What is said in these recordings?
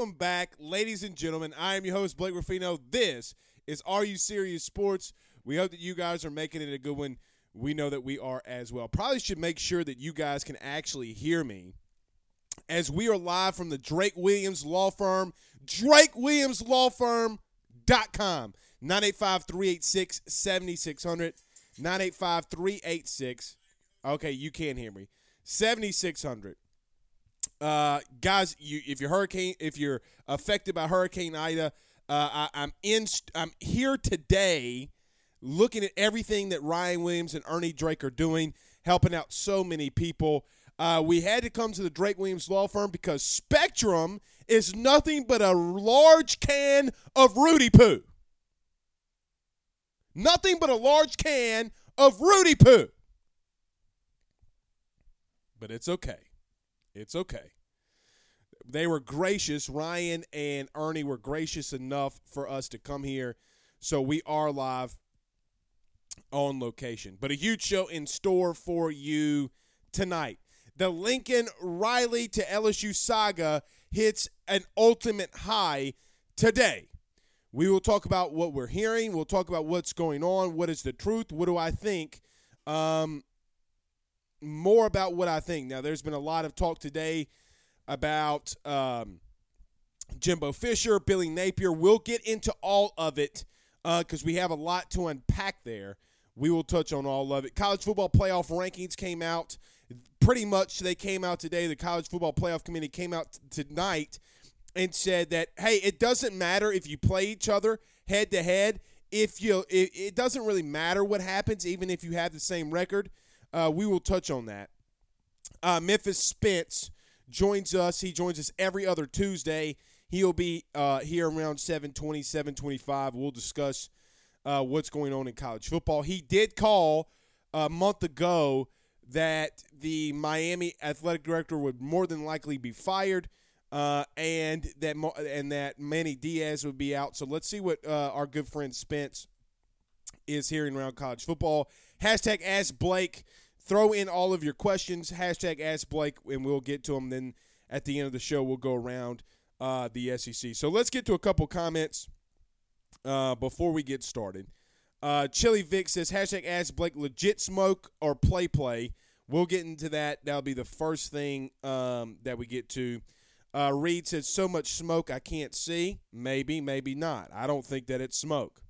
Welcome back, ladies and gentlemen. I am your host, Blake Ruffino. This is Are You Serious Sports. We hope that you guys are making it a good one. We know that we are as well. Probably should make sure that you guys can actually hear me as we are live from the Drake Williams Law Firm, drakewilliamslawfirm.com, 985 386 7600, 985 386. Okay, you can't hear me. 7600. Uh, guys, you if you're hurricane, if you're affected by Hurricane Ida, uh, I, I'm in. I'm here today, looking at everything that Ryan Williams and Ernie Drake are doing, helping out so many people. Uh, we had to come to the Drake Williams Law Firm because Spectrum is nothing but a large can of Rudy Poo. Nothing but a large can of Rudy Poo. But it's okay. It's okay. They were gracious. Ryan and Ernie were gracious enough for us to come here. So we are live on location. But a huge show in store for you tonight. The Lincoln Riley to LSU saga hits an ultimate high today. We will talk about what we're hearing. We'll talk about what's going on. What is the truth? What do I think? Um, more about what I think. Now, there's been a lot of talk today about um, Jimbo Fisher, Billy Napier. We'll get into all of it because uh, we have a lot to unpack there. We will touch on all of it. College football playoff rankings came out. Pretty much, they came out today. The College Football Playoff Committee came out t- tonight and said that hey, it doesn't matter if you play each other head to head. If you, it, it doesn't really matter what happens, even if you have the same record. Uh, we will touch on that. Uh, Memphis Spence joins us. He joins us every other Tuesday. He'll be uh, here around 720, 725. We'll discuss uh, what's going on in college football. He did call a month ago that the Miami athletic director would more than likely be fired, uh, and that and that Manny Diaz would be out. So let's see what uh, our good friend Spence is hearing around college football. Hashtag Ask Blake. Throw in all of your questions. Hashtag Ask Blake, and we'll get to them. Then at the end of the show, we'll go around uh, the SEC. So let's get to a couple comments uh, before we get started. Uh, Chili Vic says hashtag Ask Blake legit smoke or play play. We'll get into that. That'll be the first thing um, that we get to. Uh, Reed says, so much smoke I can't see. Maybe, maybe not. I don't think that it's smoke.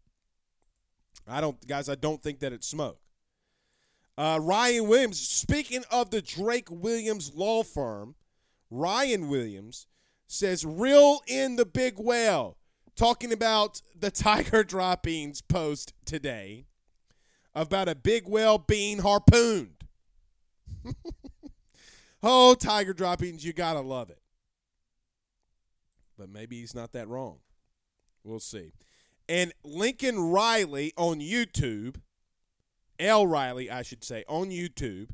I don't, guys, I don't think that it's smoke. Uh, Ryan Williams, speaking of the Drake Williams law firm, Ryan Williams says, reel in the big whale. Talking about the Tiger droppings post today about a big whale being harpooned. oh, Tiger droppings, you got to love it. But maybe he's not that wrong. We'll see. And Lincoln Riley on YouTube L. Riley, I should say, on YouTube,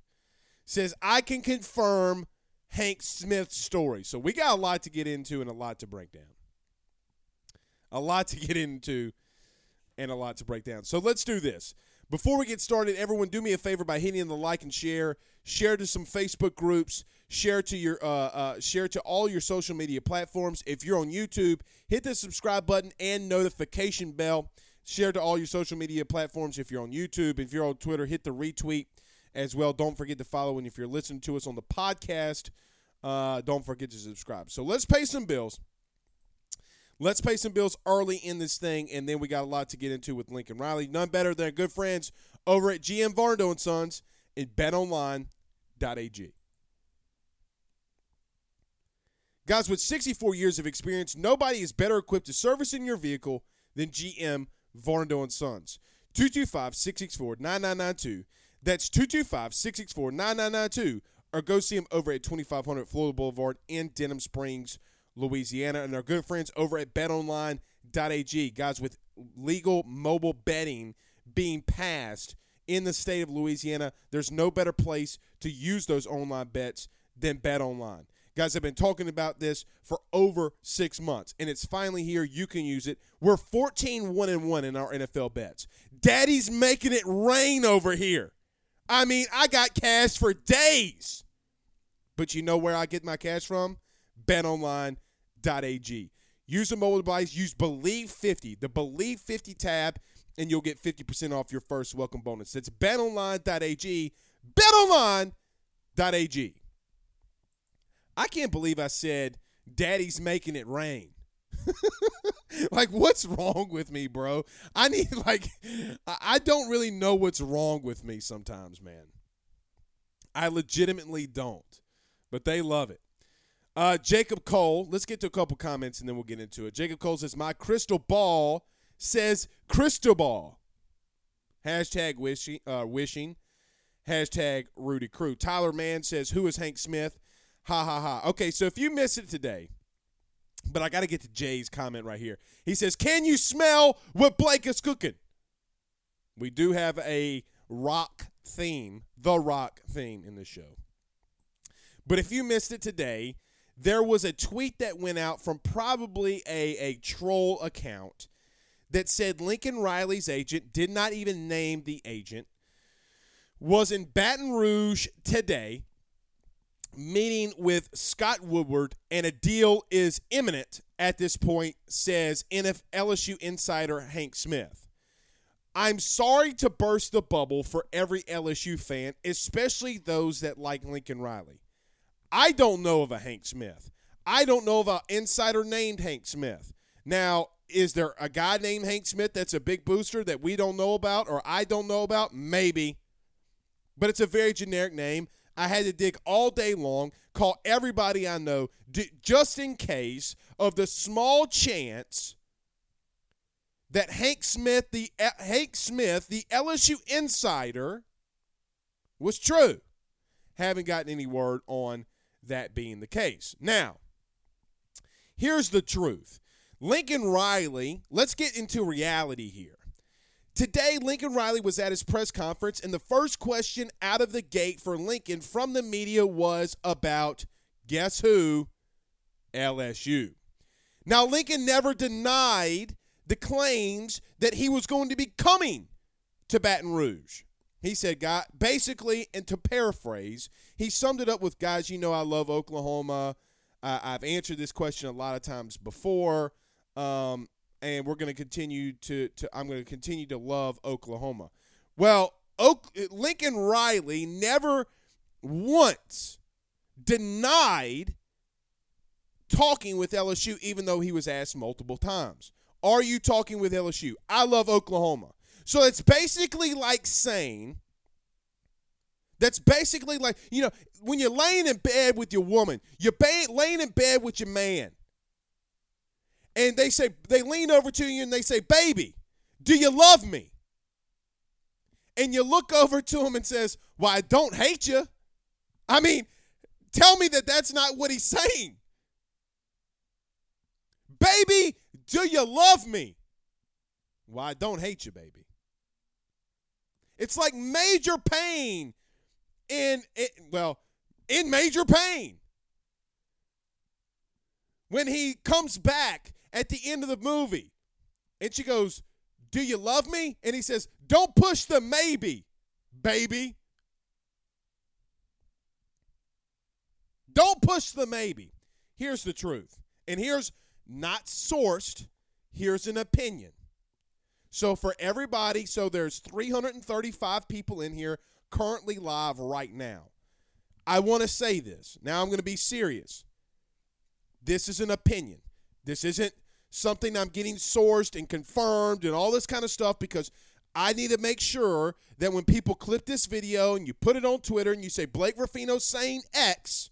says, I can confirm Hank Smith's story. So we got a lot to get into and a lot to break down. A lot to get into and a lot to break down. So let's do this. Before we get started, everyone do me a favor by hitting the like and share. Share to some Facebook groups. Share to your uh, uh, share to all your social media platforms. If you're on YouTube, hit the subscribe button and notification bell. Share to all your social media platforms. If you're on YouTube, if you're on Twitter, hit the retweet as well. Don't forget to follow. And if you're listening to us on the podcast, uh, don't forget to subscribe. So let's pay some bills. Let's pay some bills early in this thing, and then we got a lot to get into with Lincoln Riley. None better than our good friends over at GM Varnado and Sons at betonline.ag. Guys, with 64 years of experience, nobody is better equipped to service in your vehicle than GM Varnado and Sons. 225-664-9992. That's 225-664-9992. Or go see them over at 2500 Florida Boulevard in Denham Springs, Louisiana. And our good friends over at betonline.ag. Guys, with legal mobile betting being passed in the state of Louisiana, there's no better place to use those online bets than BetOnline. Guys, I've been talking about this for over six months, and it's finally here. You can use it. We're 14 1 and 1 in our NFL bets. Daddy's making it rain over here. I mean, I got cash for days. But you know where I get my cash from? betonline.ag. Use a mobile device, use Believe 50, the Believe 50 tab, and you'll get 50% off your first welcome bonus. It's betonline.ag. Betonline.ag. I can't believe I said daddy's making it rain. like what's wrong with me, bro? I need like I don't really know what's wrong with me sometimes, man. I legitimately don't. But they love it. Uh, Jacob Cole, let's get to a couple comments and then we'll get into it. Jacob Cole says, My crystal ball says crystal ball. Hashtag wishing, uh, wishing. Hashtag Rudy Crew. Tyler Mann says, Who is Hank Smith? Ha ha ha. Okay, so if you missed it today, but I got to get to Jay's comment right here. He says, Can you smell what Blake is cooking? We do have a rock theme, the rock theme in the show. But if you missed it today, there was a tweet that went out from probably a, a troll account that said Lincoln Riley's agent did not even name the agent, was in Baton Rouge today meeting with Scott Woodward, and a deal is imminent at this point, says NF LSU insider Hank Smith. I'm sorry to burst the bubble for every LSU fan, especially those that like Lincoln Riley. I don't know of a Hank Smith. I don't know of an insider named Hank Smith. Now, is there a guy named Hank Smith that's a big booster that we don't know about or I don't know about? Maybe. But it's a very generic name. I had to dig all day long, call everybody I know, d- just in case of the small chance that Hank Smith, the uh, Hank Smith, the LSU insider, was true. Haven't gotten any word on that being the case. Now, here's the truth. Lincoln Riley, let's get into reality here. Today, Lincoln Riley was at his press conference, and the first question out of the gate for Lincoln from the media was about guess who? LSU. Now, Lincoln never denied the claims that he was going to be coming to Baton Rouge. He said, "God, basically, and to paraphrase, he summed it up with, guys, you know I love Oklahoma. Uh, I've answered this question a lot of times before. Um, and we're going to continue to, to I'm going to continue to love Oklahoma. Well, Oak, Lincoln Riley never once denied talking with LSU, even though he was asked multiple times. Are you talking with LSU? I love Oklahoma. So it's basically like saying, that's basically like, you know, when you're laying in bed with your woman, you're ba- laying in bed with your man, and they say, they lean over to you and they say, baby, do you love me? And you look over to him and says, well, I don't hate you. I mean, tell me that that's not what he's saying. Baby, do you love me? Well, I don't hate you, baby. It's like major pain in, in well, in major pain. When he comes back at the end of the movie and she goes, Do you love me? And he says, Don't push the maybe, baby. Don't push the maybe. Here's the truth. And here's not sourced, here's an opinion. So for everybody, so there's 335 people in here currently live right now. I want to say this. Now I'm going to be serious. This is an opinion. This isn't something I'm getting sourced and confirmed and all this kind of stuff because I need to make sure that when people clip this video and you put it on Twitter and you say Blake Ruffino saying X,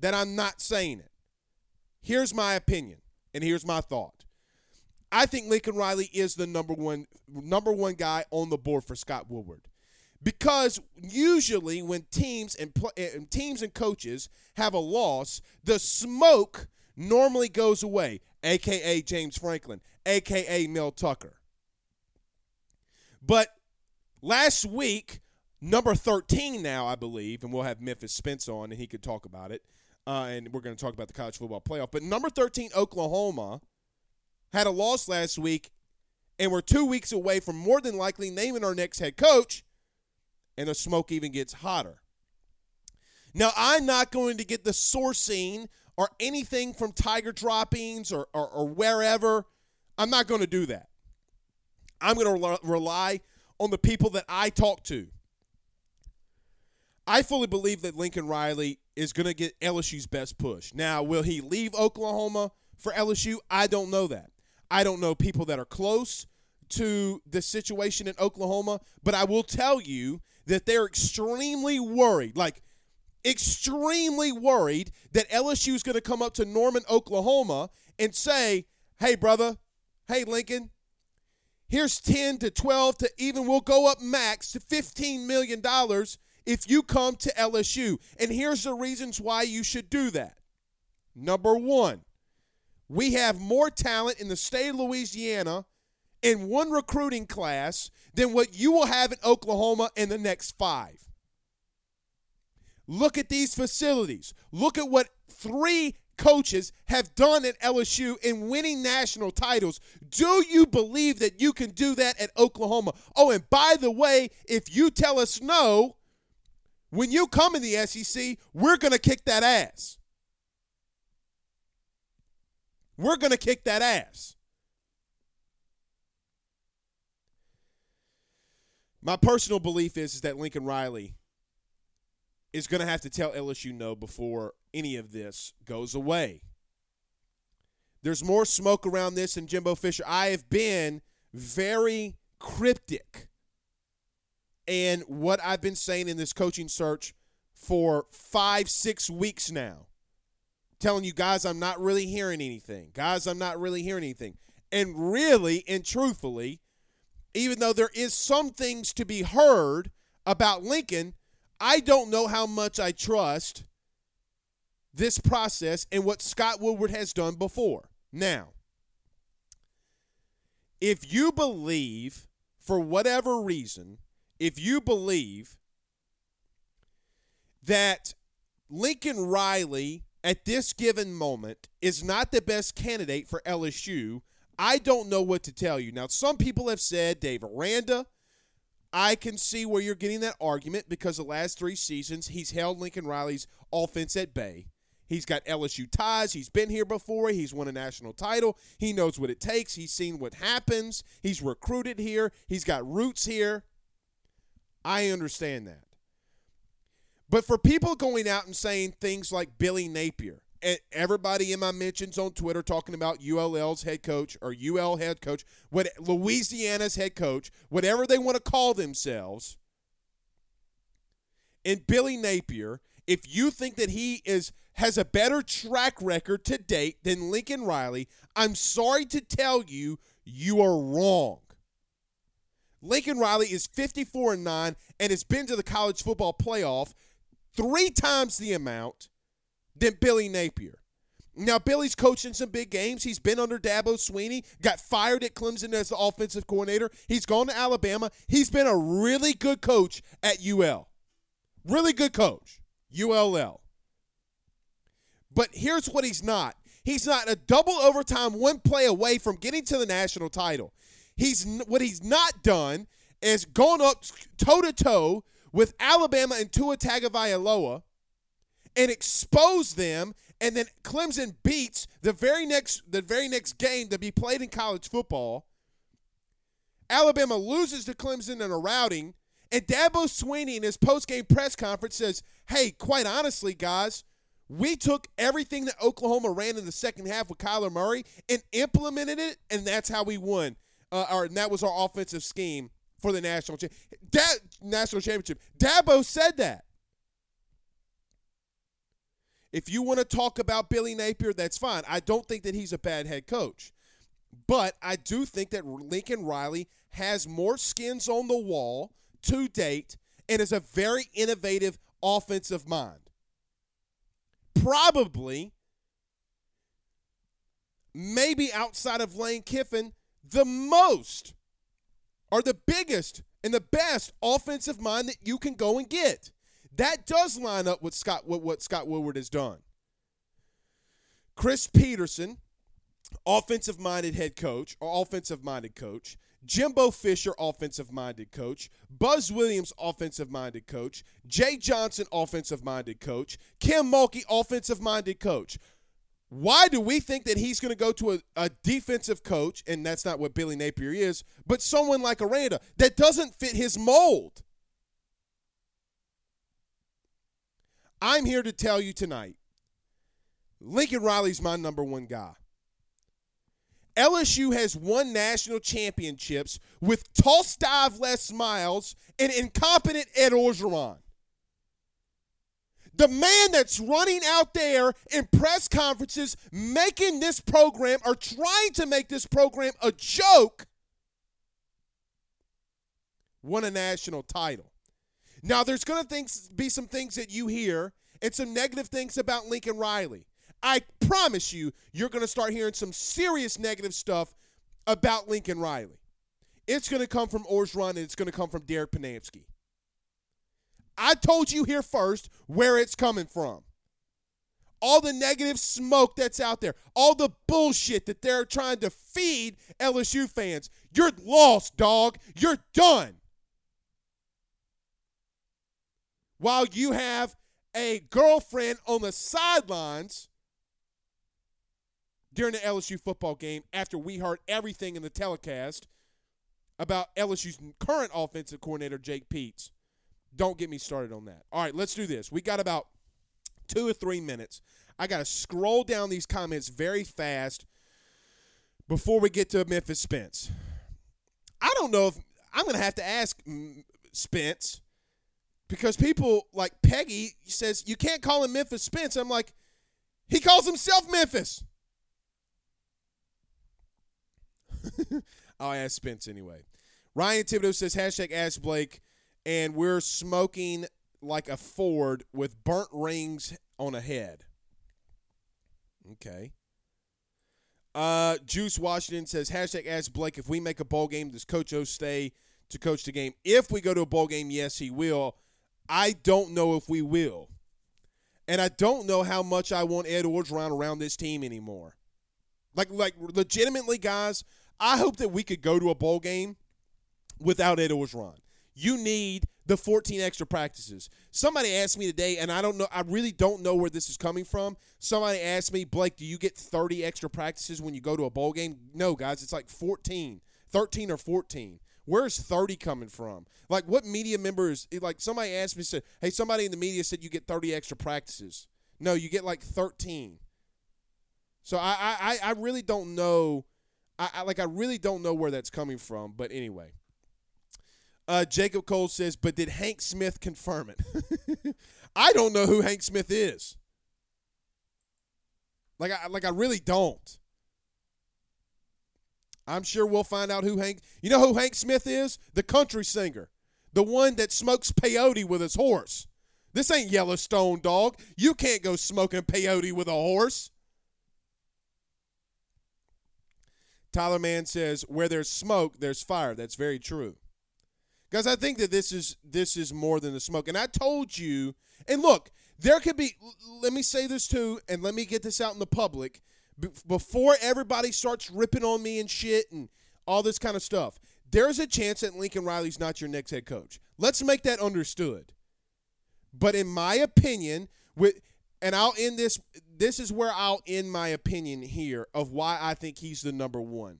that I'm not saying it. Here's my opinion and here's my thought. I think Lincoln Riley is the number one number one guy on the board for Scott Woodward. Because usually when teams and, eh, and teams and coaches have a loss, the smoke normally goes away, aka James Franklin, aka Mel Tucker. But last week, number 13 now, I believe, and we'll have Memphis Spence on and he could talk about it. Uh, and we're going to talk about the college football playoff. But number 13, Oklahoma, had a loss last week, and we're two weeks away from more than likely naming our next head coach, and the smoke even gets hotter. Now, I'm not going to get the sourcing or anything from Tiger droppings or, or, or wherever. I'm not going to do that. I'm going to rely on the people that I talk to. I fully believe that Lincoln Riley is going to get LSU's best push. Now, will he leave Oklahoma for LSU? I don't know that. I don't know people that are close to the situation in Oklahoma, but I will tell you that they're extremely worried, like extremely worried that LSU is going to come up to Norman, Oklahoma and say, hey, brother, hey, Lincoln, here's 10 to 12 to even we'll go up max to $15 million if you come to LSU. And here's the reasons why you should do that. Number one, we have more talent in the state of Louisiana in one recruiting class than what you will have in Oklahoma in the next five. Look at these facilities. Look at what three coaches have done at LSU in winning national titles. Do you believe that you can do that at Oklahoma? Oh, and by the way, if you tell us no, when you come in the SEC, we're going to kick that ass. We're going to kick that ass. My personal belief is, is that Lincoln Riley is going to have to tell LSU no before any of this goes away. There's more smoke around this than Jimbo Fisher. I have been very cryptic. And what I've been saying in this coaching search for five, six weeks now telling you guys I'm not really hearing anything. Guys, I'm not really hearing anything. And really and truthfully, even though there is some things to be heard about Lincoln, I don't know how much I trust this process and what Scott Woodward has done before. Now, if you believe, for whatever reason, if you believe that Lincoln Riley at this given moment is not the best candidate for LSU, I don't know what to tell you. Now, some people have said Dave Aranda. I can see where you're getting that argument because the last three seasons he's held Lincoln Riley's offense at bay. He's got LSU ties. He's been here before. He's won a national title. He knows what it takes. He's seen what happens. He's recruited here. He's got roots here. I understand that. But for people going out and saying things like Billy Napier, everybody in my mentions on Twitter talking about ULL's head coach or UL head coach, what Louisiana's head coach, whatever they want to call themselves. And Billy Napier, if you think that he is has a better track record to date than Lincoln Riley, I'm sorry to tell you, you are wrong. Lincoln Riley is 54 and 9 and has been to the college football playoff three times the amount than Billy Napier. Now, Billy's coaching some big games. He's been under Dabo Swinney, got fired at Clemson as the offensive coordinator. He's gone to Alabama. He's been a really good coach at UL. Really good coach, ULL. But here's what he's not he's not a double overtime, one play away from getting to the national title. He's what he's not done is gone up toe to toe with Alabama and Tua Tagovailoa and expose them and then Clemson beats the very next the very next game to be played in college football. Alabama loses to Clemson in a routing, and Dabo Swinney in his post-game press conference says, "Hey, quite honestly, guys, we took everything that Oklahoma ran in the second half with Kyler Murray and implemented it, and that's how we won. Uh, or, and that was our offensive scheme for the national cha- da- national championship. Dabo said that. If you want to talk about Billy Napier, that's fine. I don't think that he's a bad head coach. But I do think that Lincoln Riley has more skins on the wall to date and is a very innovative offensive mind. Probably, maybe outside of Lane Kiffin, the most or the biggest and the best offensive mind that you can go and get. That does line up with Scott with what Scott Woodward has done. Chris Petersen, offensive minded head coach or offensive minded coach. Jimbo Fisher, offensive minded coach. Buzz Williams, offensive minded coach. Jay Johnson, offensive minded coach. Kim Mulkey, offensive minded coach. Why do we think that he's going to go to a, a, defensive coach, and that's not what Billy Napier is, but someone like Aranda that doesn't fit his mold? I'm here to tell you tonight Lincoln Riley's my number one guy. LSU has won national championships with toss dive Les Miles and incompetent Ed Orgeron. The man that's running out there in press conferences making this program or trying to make this program a joke won a national title. Now, there's going to be some things that you hear and some negative things about Lincoln Riley. I promise you, you're going to start hearing some serious negative stuff about Lincoln Riley. It's going to come from Orgeron and it's going to come from Derek Ponamsky. I told you here first where it's coming from. All the negative smoke that's out there, all the bullshit that they're trying to feed LSU fans. You're lost, dog. You're done. While you have a girlfriend on the sidelines during the LSU football game after we heard everything in the telecast about LSU's current offensive coordinator, Jake Peetz. Don't get me started on that. All right, let's do this. We got about two or three minutes. I got to scroll down these comments very fast before we get to Memphis Spence. I don't know if I'm going to have to ask Spence because people like Peggy says you can't call him Memphis Spence. I'm like, he calls himself Memphis. I'll ask Spence anyway. Ryan Thibodeau says hashtag ask Blake and we're smoking like a Ford with burnt rings on a head. Okay. Uh, Juice Washington says hashtag ask Blake if we make a bowl game, does Coach O stay to coach the game? If we go to a bowl game, yes, he will. I don't know if we will. And I don't know how much I want Ed Orgeron around this team anymore. Like, like legitimately, guys, I hope that we could go to a bowl game without Ed Orgeron you need the 14 extra practices. Somebody asked me today, and I don't know, I really don't know where this is coming from. Somebody asked me, Blake, do you get 30 extra practices when you go to a bowl game? No, guys, it's like 14, 13 or 14. Where's 30 coming from? Like, what media members, like, somebody asked me, said, hey, somebody in the media said you get 30 extra practices. No, you get like 13. So I I, I really don't know. I, I like I really don't know where that's coming from. But anyway. Uh, Jacob Cole says, but did Hank Smith confirm it? I don't know who Hank Smith is. Like I like I really don't. I'm sure we'll find out who Hank. You know who Hank Smith is? The country singer, the one that smokes peyote with his horse. This ain't Yellowstone, dog. You can't go smoking peyote with a horse. Tyler Mann says, "Where there's smoke, there's fire." That's very true. Guys, I think that this is this is more than the smoke. And I told you, and look, there could be let me say this too and let me get this out in the public before everybody starts ripping on me and shit and all this kind of stuff. There's a chance that Lincoln Riley's not your next head coach. Let's make that understood. But in my opinion, with and I'll end this this is where I'll end my opinion here of why I think he's the number 1.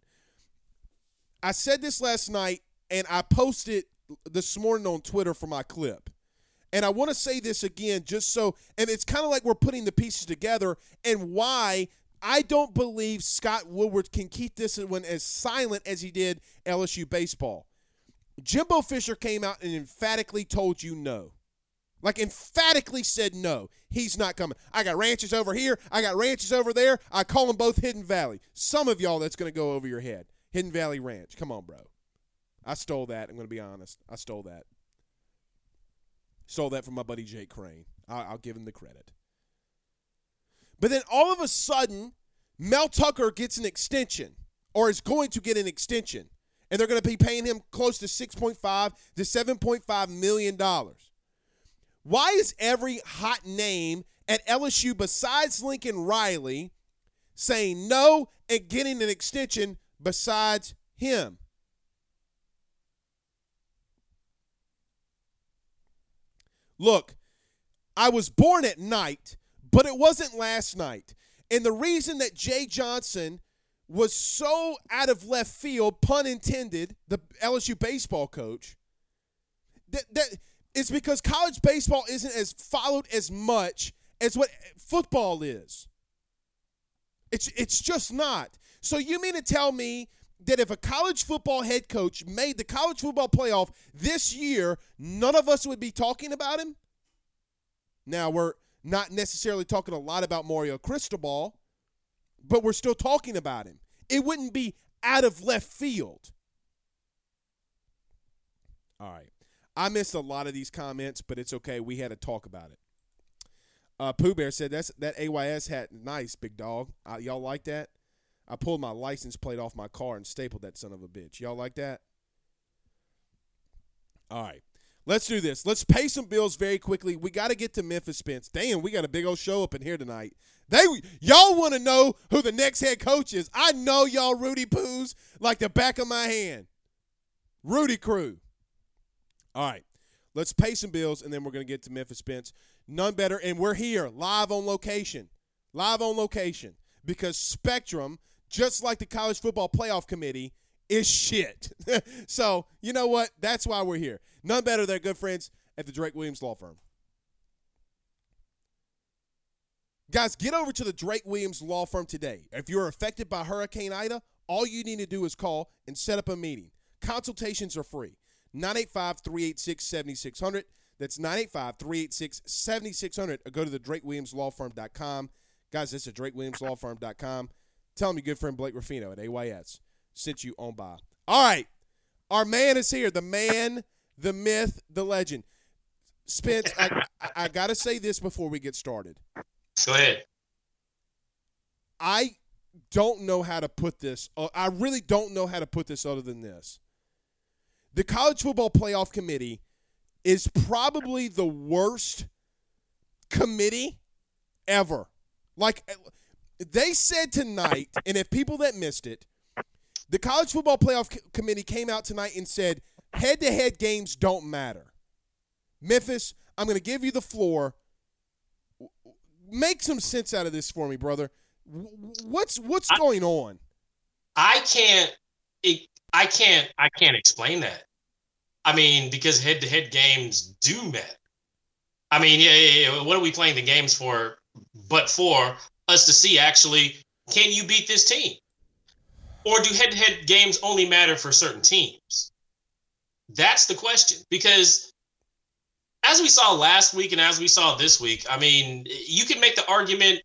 I said this last night and I posted this morning on Twitter for my clip. And I want to say this again just so, and it's kind of like we're putting the pieces together and why I don't believe Scott Woodward can keep this one as silent as he did LSU baseball. Jimbo Fisher came out and emphatically told you no. Like emphatically said no. He's not coming. I got ranches over here. I got ranches over there. I call them both Hidden Valley. Some of y'all that's going to go over your head. Hidden Valley Ranch. Come on, bro. I stole that. I'm going to be honest. I stole that. Stole that from my buddy Jake Crane. I'll, I'll give him the credit. But then all of a sudden, Mel Tucker gets an extension or is going to get an extension. And they're going to be paying him close to 6.5 to 7.5 million dollars. Why is every hot name at LSU besides Lincoln Riley saying no and getting an extension besides him? Look, I was born at night, but it wasn't last night. And the reason that Jay Johnson was so out of left field, pun intended, the LSU baseball coach, that, that is because college baseball isn't as followed as much as what football is. It's it's just not. So you mean to tell me that if a college football head coach made the college football playoff this year, none of us would be talking about him? Now, we're not necessarily talking a lot about Mario Cristobal, but we're still talking about him. It wouldn't be out of left field. All right. I missed a lot of these comments, but it's okay. We had to talk about it. Uh, Pooh Bear said that's that AYS hat nice, big dog. Uh, y'all like that? I pulled my license plate off my car and stapled that son of a bitch. Y'all like that? All right. Let's do this. Let's pay some bills very quickly. We got to get to Memphis Spence. Damn, we got a big old show up in here tonight. They y'all want to know who the next head coach is. I know y'all Rudy Poos like the back of my hand. Rudy Crew. All right. Let's pay some bills and then we're going to get to Memphis Spence. None better and we're here live on location. Live on location because Spectrum just like the college football playoff committee, is shit. so, you know what? That's why we're here. None better than good friends at the Drake Williams Law Firm. Guys, get over to the Drake Williams Law Firm today. If you're affected by Hurricane Ida, all you need to do is call and set up a meeting. Consultations are free. 985 386 7600. That's 985 386 7600. Or go to the DrakeWilliamsLawFirm.com. Guys, this is DrakeWilliamsLawFirm.com. Tell me, good friend Blake Ruffino at AYS sent you on by. All right. Our man is here. The man, the myth, the legend. Spence, I, I got to say this before we get started. Go ahead. I don't know how to put this. Uh, I really don't know how to put this other than this. The College Football Playoff Committee is probably the worst committee ever. Like, they said tonight, and if people that missed it, the College Football Playoff Committee came out tonight and said head to head games don't matter. Memphis, I'm going to give you the floor. Make some sense out of this for me, brother. What's what's I, going on? I can't I can't I can't explain that. I mean, because head to head games do matter. I mean, yeah, yeah, yeah, what are we playing the games for? But for us to see actually can you beat this team? Or do head to head games only matter for certain teams? That's the question. Because as we saw last week and as we saw this week, I mean, you can make the argument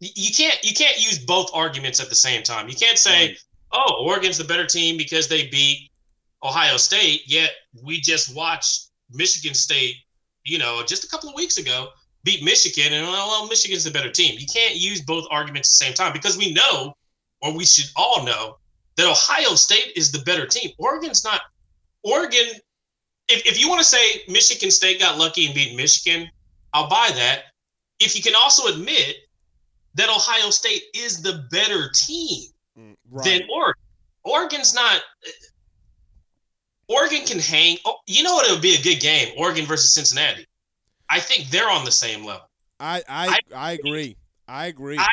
you can't you can't use both arguments at the same time. You can't say, right. "Oh, Oregon's the better team because they beat Ohio State," yet we just watched Michigan State, you know, just a couple of weeks ago beat Michigan, and well, Michigan's the better team. You can't use both arguments at the same time because we know, or we should all know, that Ohio State is the better team. Oregon's not. Oregon, if, if you want to say Michigan State got lucky and beat Michigan, I'll buy that. If you can also admit that Ohio State is the better team mm, right. than Oregon. Oregon's not. Oregon can hang. Oh, you know what? It would be a good game. Oregon versus Cincinnati. I think they're on the same level. I I, I, I agree. I agree. I,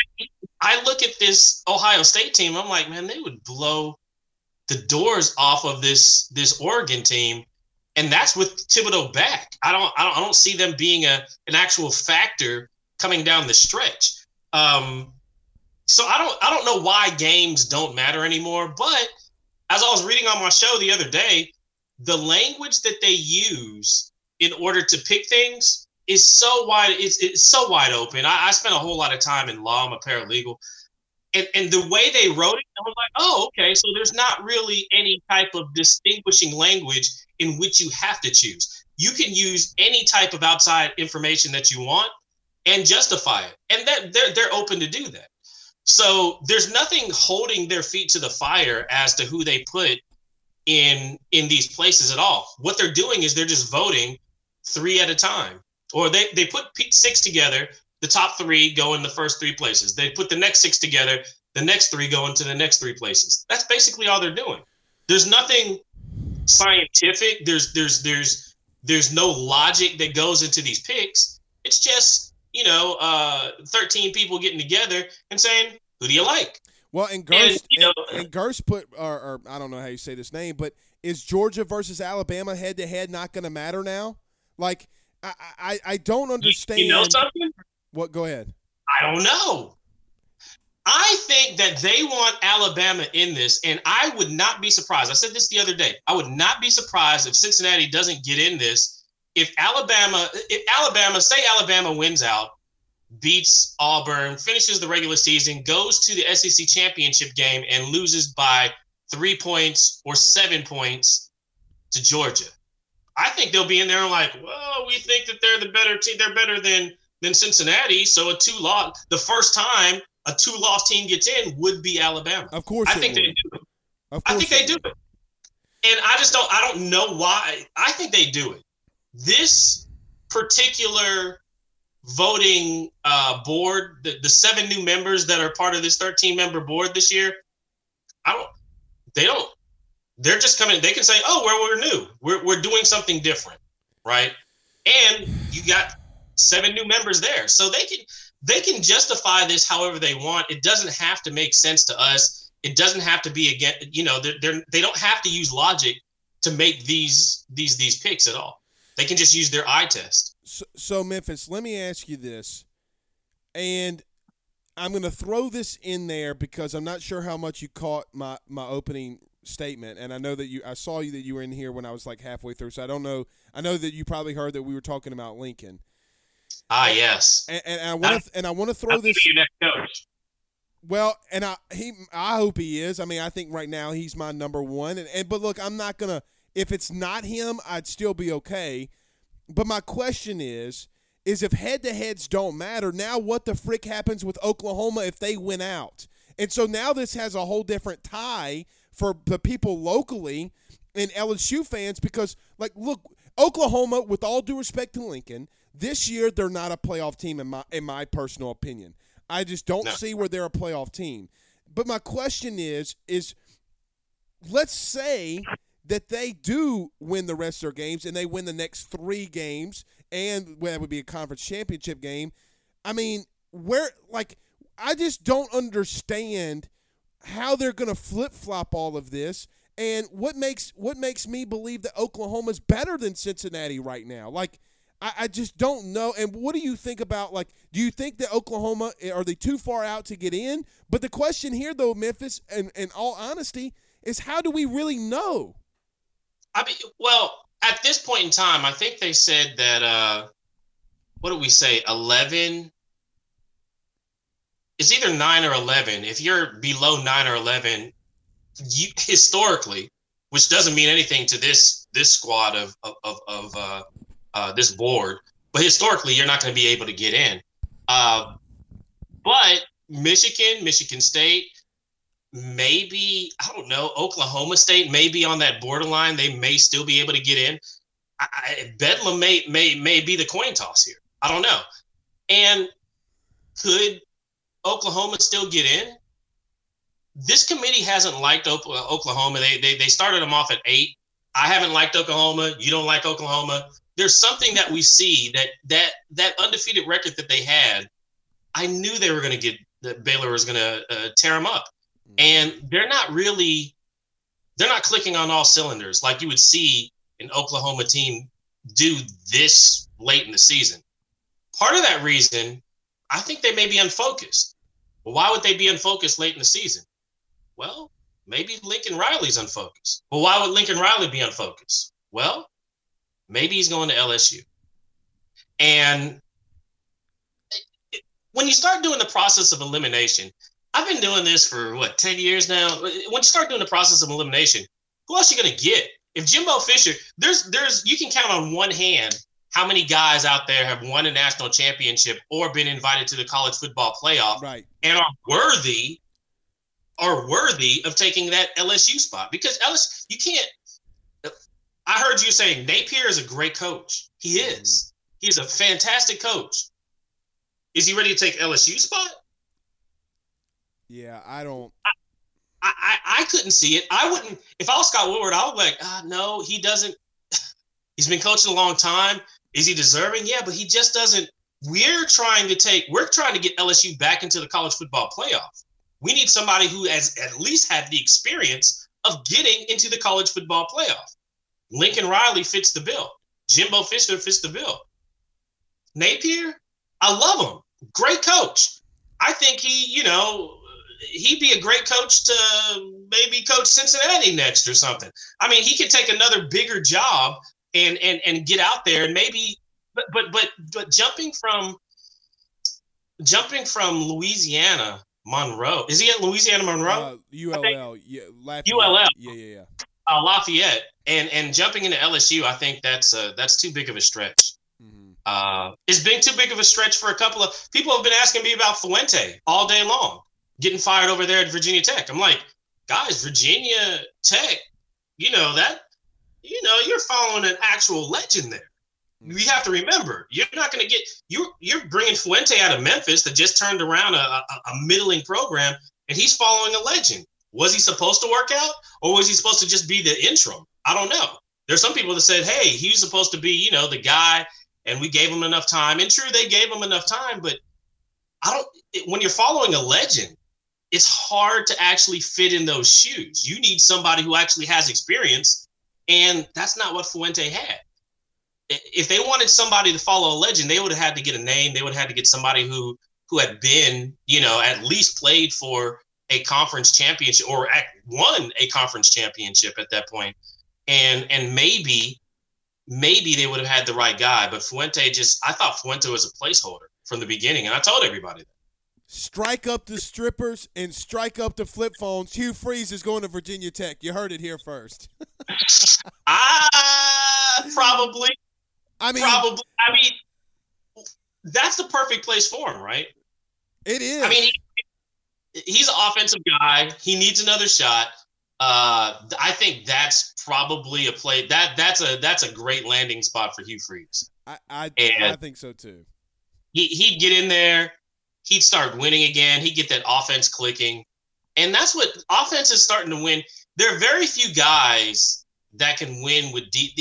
I look at this Ohio State team. I'm like, man, they would blow the doors off of this this Oregon team, and that's with Thibodeaux back. I don't I don't I don't see them being a an actual factor coming down the stretch. Um, so I don't I don't know why games don't matter anymore. But as I was reading on my show the other day, the language that they use in order to pick things is so wide. It's it's so wide open. I, I spent a whole lot of time in law. I'm a paralegal. And, and the way they wrote it, I was like, oh, okay. So there's not really any type of distinguishing language in which you have to choose. You can use any type of outside information that you want and justify it. And that they're they're open to do that. So there's nothing holding their feet to the fire as to who they put in in these places at all. What they're doing is they're just voting three at a time, or they they put six together. The top three go in the first three places. They put the next six together. The next three go into the next three places. That's basically all they're doing. There's nothing scientific. There's there's there's there's no logic that goes into these picks. It's just you know, uh, 13 people getting together and saying, who do you like? Well, and Gerst, and, you know, and, and Gerst put, or, or, I don't know how you say this name, but is Georgia versus Alabama head to head not going to matter now? Like, I, I, I don't understand. You, you know something? What? Go ahead. I don't know. I think that they want Alabama in this, and I would not be surprised. I said this the other day. I would not be surprised if Cincinnati doesn't get in this if Alabama, if Alabama, say Alabama wins out, beats Auburn, finishes the regular season, goes to the SEC championship game, and loses by three points or seven points to Georgia. I think they'll be in there like, well, we think that they're the better team. They're better than than Cincinnati. So a two loss, the first time a two loss team gets in would be Alabama. Of course, I think would. they do it. I think they do it. And I just don't. I don't know why. I think they do it this particular voting uh, board, the, the seven new members that are part of this 13 member board this year, I don't, they don't, they're just coming, they can say, oh, well, we're new. We're, we're doing something different, right? And you got seven new members there. So they can, they can justify this however they want. It doesn't have to make sense to us. It doesn't have to be again, you know, they're, they're, they don't have to use logic to make these, these, these picks at all. They can just use their eye test. So, so Memphis, let me ask you this, and I'm going to throw this in there because I'm not sure how much you caught my my opening statement, and I know that you I saw you that you were in here when I was like halfway through, so I don't know. I know that you probably heard that we were talking about Lincoln. Ah, yes. And, and I want to and I want to throw this. Next coach. Well, and I he I hope he is. I mean, I think right now he's my number one. And, and but look, I'm not gonna if it's not him, I'd still be okay. But my question is, is if head to heads don't matter, now what the frick happens with Oklahoma if they win out? And so now this has a whole different tie for the people locally and LSU fans because, like, look, Oklahoma, with all due respect to Lincoln, this year they're not a playoff team in my in my personal opinion. I just don't no. see where they're a playoff team. But my question is, is let's say that they do win the rest of their games and they win the next three games and well, that would be a conference championship game. I mean, where like I just don't understand how they're going to flip flop all of this and what makes what makes me believe that Oklahoma's better than Cincinnati right now. Like I, I just don't know. And what do you think about like? Do you think that Oklahoma are they too far out to get in? But the question here, though, Memphis, and in all honesty, is how do we really know? I mean, well, at this point in time, I think they said that. uh What did we say? Eleven. It's either nine or eleven. If you're below nine or eleven, you historically, which doesn't mean anything to this this squad of of of uh, uh, this board, but historically, you're not going to be able to get in. Uh, but Michigan, Michigan State, maybe I don't know, Oklahoma State may be on that borderline. They may still be able to get in. I, I, Bedlam may may may be the coin toss here. I don't know. And could Oklahoma still get in? This committee hasn't liked Oklahoma. They, they they started them off at eight. I haven't liked Oklahoma. You don't like Oklahoma. There's something that we see that that that undefeated record that they had. I knew they were going to get that Baylor was going to uh, tear them up, mm-hmm. and they're not really they're not clicking on all cylinders like you would see an Oklahoma team do this late in the season. Part of that reason, I think they may be unfocused. Well, why would they be unfocused late in the season? Well, maybe Lincoln Riley's unfocused. Well, why would Lincoln Riley be unfocused? Well, maybe he's going to LSU. And when you start doing the process of elimination, I've been doing this for what, 10 years now. When you start doing the process of elimination, who else are you going to get? If Jimbo Fisher, there's, there's, you can count on one hand how many guys out there have won a national championship or been invited to the college football playoff right. and are worthy are worthy of taking that LSU spot because LSU you can't. I heard you saying Napier is a great coach. He mm-hmm. is. He's a fantastic coach. Is he ready to take LSU spot? Yeah, I don't. I, I, I couldn't see it. I wouldn't. If I was Scott Woodward, I would be like, ah, no, he doesn't. He's been coaching a long time. Is he deserving? Yeah, but he just doesn't. We're trying to take. We're trying to get LSU back into the college football playoff. We need somebody who has at least had the experience of getting into the college football playoff. Lincoln Riley fits the bill. Jimbo Fisher fits the bill. Napier, I love him. Great coach. I think he, you know, he'd be a great coach to maybe coach Cincinnati next or something. I mean, he could take another bigger job and and and get out there and maybe but but but but jumping from jumping from Louisiana Monroe. Is he at Louisiana Monroe? Uh, ULL. Yeah, Lafayette. ULL. Yeah, yeah, yeah. Uh, Lafayette, and and jumping into LSU, I think that's uh, that's too big of a stretch. Mm-hmm. Uh, it's been too big of a stretch for a couple of people. Have been asking me about Fuente all day long, getting fired over there at Virginia Tech. I'm like, guys, Virginia Tech, you know that, you know, you're following an actual legend there we mm-hmm. have to remember you're not going to get you're you're bringing Fuente out of Memphis that just turned around a, a, a, middling program, and he's following a legend. Was he supposed to work out, or was he supposed to just be the interim? I don't know. There's some people that said, "Hey, he's supposed to be, you know, the guy," and we gave him enough time. And true, they gave him enough time, but I don't. It, when you're following a legend, it's hard to actually fit in those shoes. You need somebody who actually has experience, and that's not what Fuente had if they wanted somebody to follow a legend, they would have had to get a name. They would have had to get somebody who who had been, you know, at least played for a conference championship or won a conference championship at that point. And and maybe maybe they would have had the right guy, but Fuente just I thought Fuente was a placeholder from the beginning, and I told everybody that. Strike up the strippers and strike up the flip phones. Hugh Freeze is going to Virginia Tech. You heard it here first. Ah, probably. I mean, probably. I mean, that's the perfect place for him, right? It is. I mean, he, he's an offensive guy. He needs another shot. Uh, I think that's probably a play that that's a that's a great landing spot for Hugh Freeze. I I, I think so too. He he'd get in there, he'd start winning again. He'd get that offense clicking, and that's what offense is starting to win. There are very few guys that can win with deep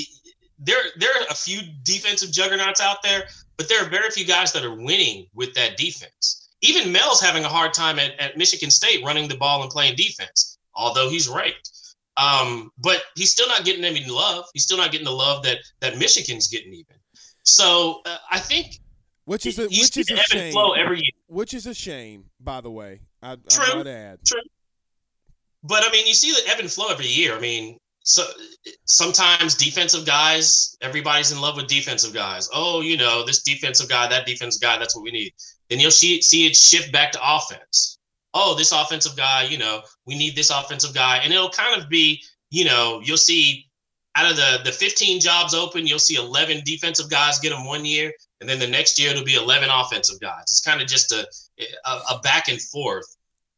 there there are a few defensive juggernauts out there, but there are very few guys that are winning with that defense. Even Mel's having a hard time at, at Michigan State running the ball and playing defense, although he's ranked. Um, but he's still not getting any love. He's still not getting the love that that Michigan's getting even. So uh, I think which is a which is a shame. flow every year. Which is a shame, by the way. I, True. I might add. True. But I mean, you see the ebb and flow every year. I mean, so sometimes defensive guys, everybody's in love with defensive guys. Oh, you know, this defensive guy, that defensive guy, that's what we need. Then you'll see see it shift back to offense. Oh, this offensive guy, you know, we need this offensive guy, and it'll kind of be, you know, you'll see out of the the 15 jobs open, you'll see 11 defensive guys get them one year, and then the next year it'll be 11 offensive guys. It's kind of just a a, a back and forth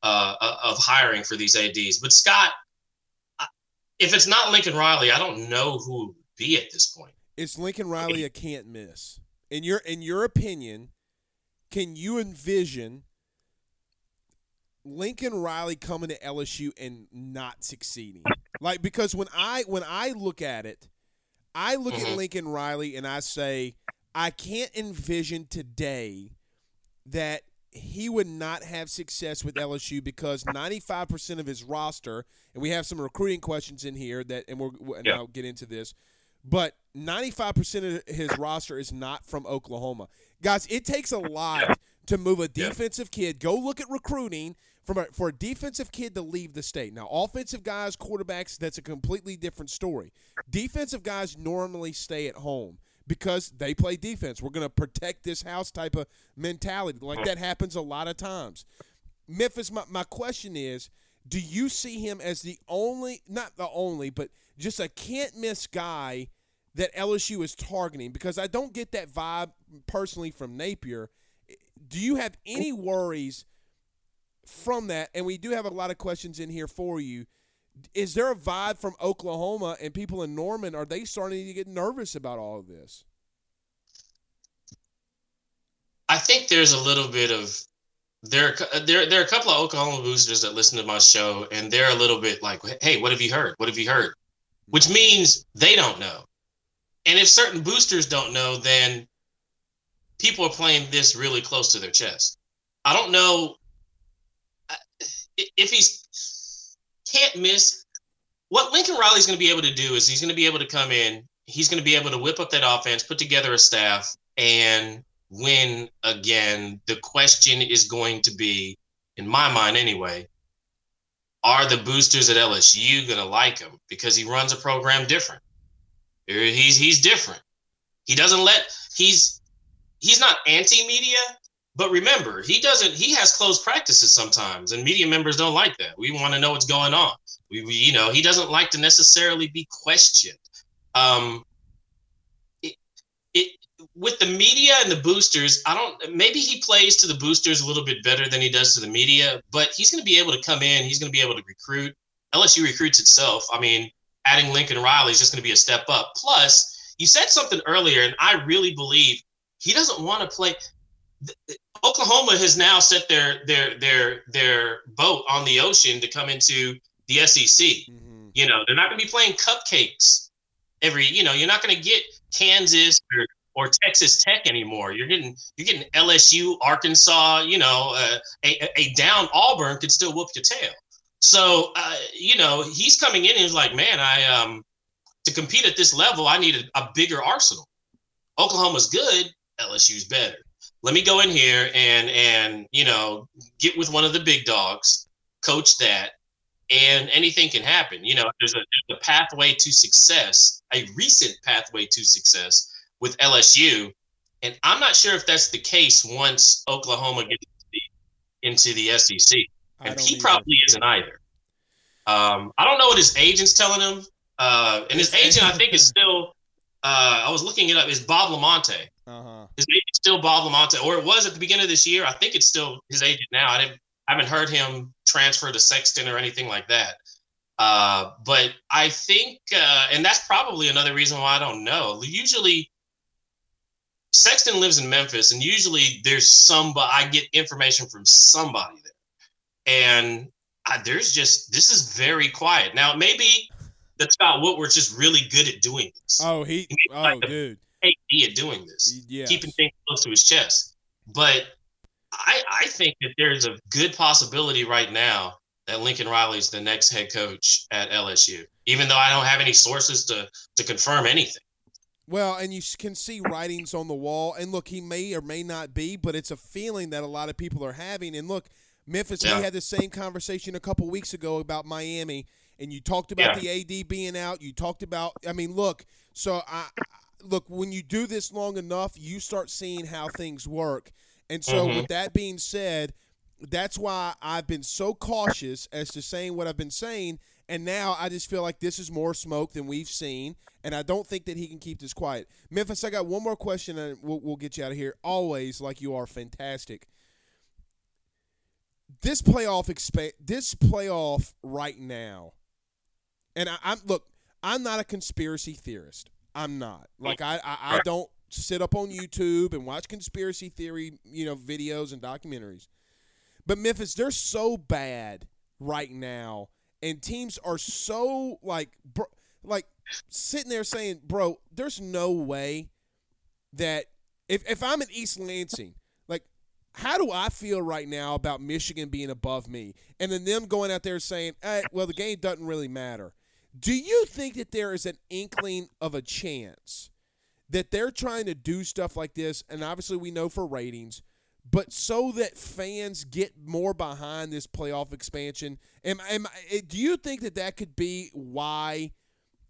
uh, of hiring for these ads. But Scott, if it's not Lincoln Riley, I don't know who would be at this point. Is Lincoln Riley a can't miss? In your in your opinion, can you envision Lincoln Riley coming to LSU and not succeeding? Like because when I when I look at it, I look Mhm. at Lincoln Riley and I say I can't envision today that he would not have success with LSU because 95% of his roster, and we have some recruiting questions in here that, and we'll, and Yeah. I'll get into this, but 95% of his roster is not from Oklahoma. Guys, it takes a lot to move a Yeah. defensive kid. Go look at recruiting from a, for a defensive kid to leave the state. Now, offensive guys, quarterbacks, that's a completely different story. Defensive guys normally stay at home because they play defense. We're going to protect this house type of mentality. Like that happens a lot of times. Memphis, my, my question is do you see him as the only, not the only, but just a can't miss guy that LSU is targeting? Because I don't get that vibe personally from Napier. Do you have any worries from that? And we do have a lot of questions in here for you. Is there a vibe from Oklahoma and people in Norman? Are they starting to get nervous about all of this? I think there's a little bit of there. There, there are a couple of Oklahoma boosters that listen to my show, and they're a little bit like, "Hey, what have you heard? What have you heard?" Which mm-hmm. means they don't know. And if certain boosters don't know, then people are playing this really close to their chest. I don't know if he's can't miss. What Lincoln Riley's going to be able to do is he's going to be able to come in. He's going to be able to whip up that offense, put together a staff, and win again. The question is going to be, in my mind anyway, are the boosters at LSU going to like him because he runs a program different? He's he's different. He doesn't let he's he's not anti-media, but remember, he doesn't he has closed practices sometimes, and media members don't like that. We want to know what's going on. We, we you know he doesn't like to necessarily be questioned. Um, it, it with the media and the boosters, I don't. Maybe he plays to the boosters a little bit better than he does to the media, but he's going to be able to come in. He's going to be able to recruit. LSU recruits itself. I mean, adding Lincoln Riley is just going to be a step up. Plus, you said something earlier, and I really believe he doesn't want to play. Oklahoma has now set their their their their boat on the ocean to come into the SEC. Mm-hmm. You know, they're not going to be playing cupcakes every. You know, you're not going to get Kansas or or Texas Tech anymore. You're getting you're getting LSU, Arkansas. You know, uh, a a down Auburn could still whoop your tail. So uh, you know, he's coming in and he's like, man, I um to compete at this level, I need a, a bigger arsenal. Oklahoma's good, LSU's better. Let me go in here and and you know get with one of the big dogs, coach that, and anything can happen. You know, there's a, there's a pathway to success, a recent pathway to success with LSU, and I'm not sure if that's the case once Oklahoma gets into the SEC, and he probably isn't either. Um, I don't know what his agent's telling him, uh, and his agent I think is still. Uh, I was looking it up. Is Bob Lamonte? Uh-huh. His agent's still Bob Lamonte, or it was at the beginning of this year. I think it's still his agent now. I didn't. I haven't heard him transfer to Sexton or anything like that. Uh, but I think, uh, and that's probably another reason why I don't know. Usually, Sexton lives in Memphis, and usually there's somebody. I get information from somebody there, and I, there's just this is very quiet. Now maybe that Scott Woodward's just really good at doing this. Oh, he. He Oh, like the- dude. AD at doing this Yeah. keeping things close to his chest. But I, I think that there's a good possibility right now that Lincoln Riley's the next head coach at LSU, even though I don't have any sources to to confirm anything. Well, and you can see writings on the wall. And look, he may or may not be, but it's a feeling that a lot of people are having. And look, Memphis, yeah. we had the same conversation a couple weeks ago about Miami, and you talked about yeah. the AD being out. You talked about, I mean, look, so I look when you do this long enough, you start seeing how things work. And so, mm-hmm. with that being said, that's why I've been so cautious as to saying what I've been saying. And now I just feel like this is more smoke than we've seen. And I don't think that he can keep this quiet. Memphis, I got one more question and we'll, we'll get you out of here. Always, like you are, fantastic. This playoff expa- this playoff right now, and I, I'm look, I'm not a conspiracy theorist. I'm not. Oh. Like I, I, I don't sit up on YouTube and watch conspiracy theory, you know, videos and documentaries. But Memphis, they're so bad right now, and teams are so like, bro, like sitting there saying, "Bro, there's no way that if if I'm in East Lansing, like, how do I feel right now about Michigan being above me, and then them going out there saying, hey, well, the game doesn't really matter." Do you think that there is an inkling of a chance that they're trying to do stuff like this? And obviously, we know for ratings, but so that fans get more behind this playoff expansion. Am, am, eh, do you think that that could be why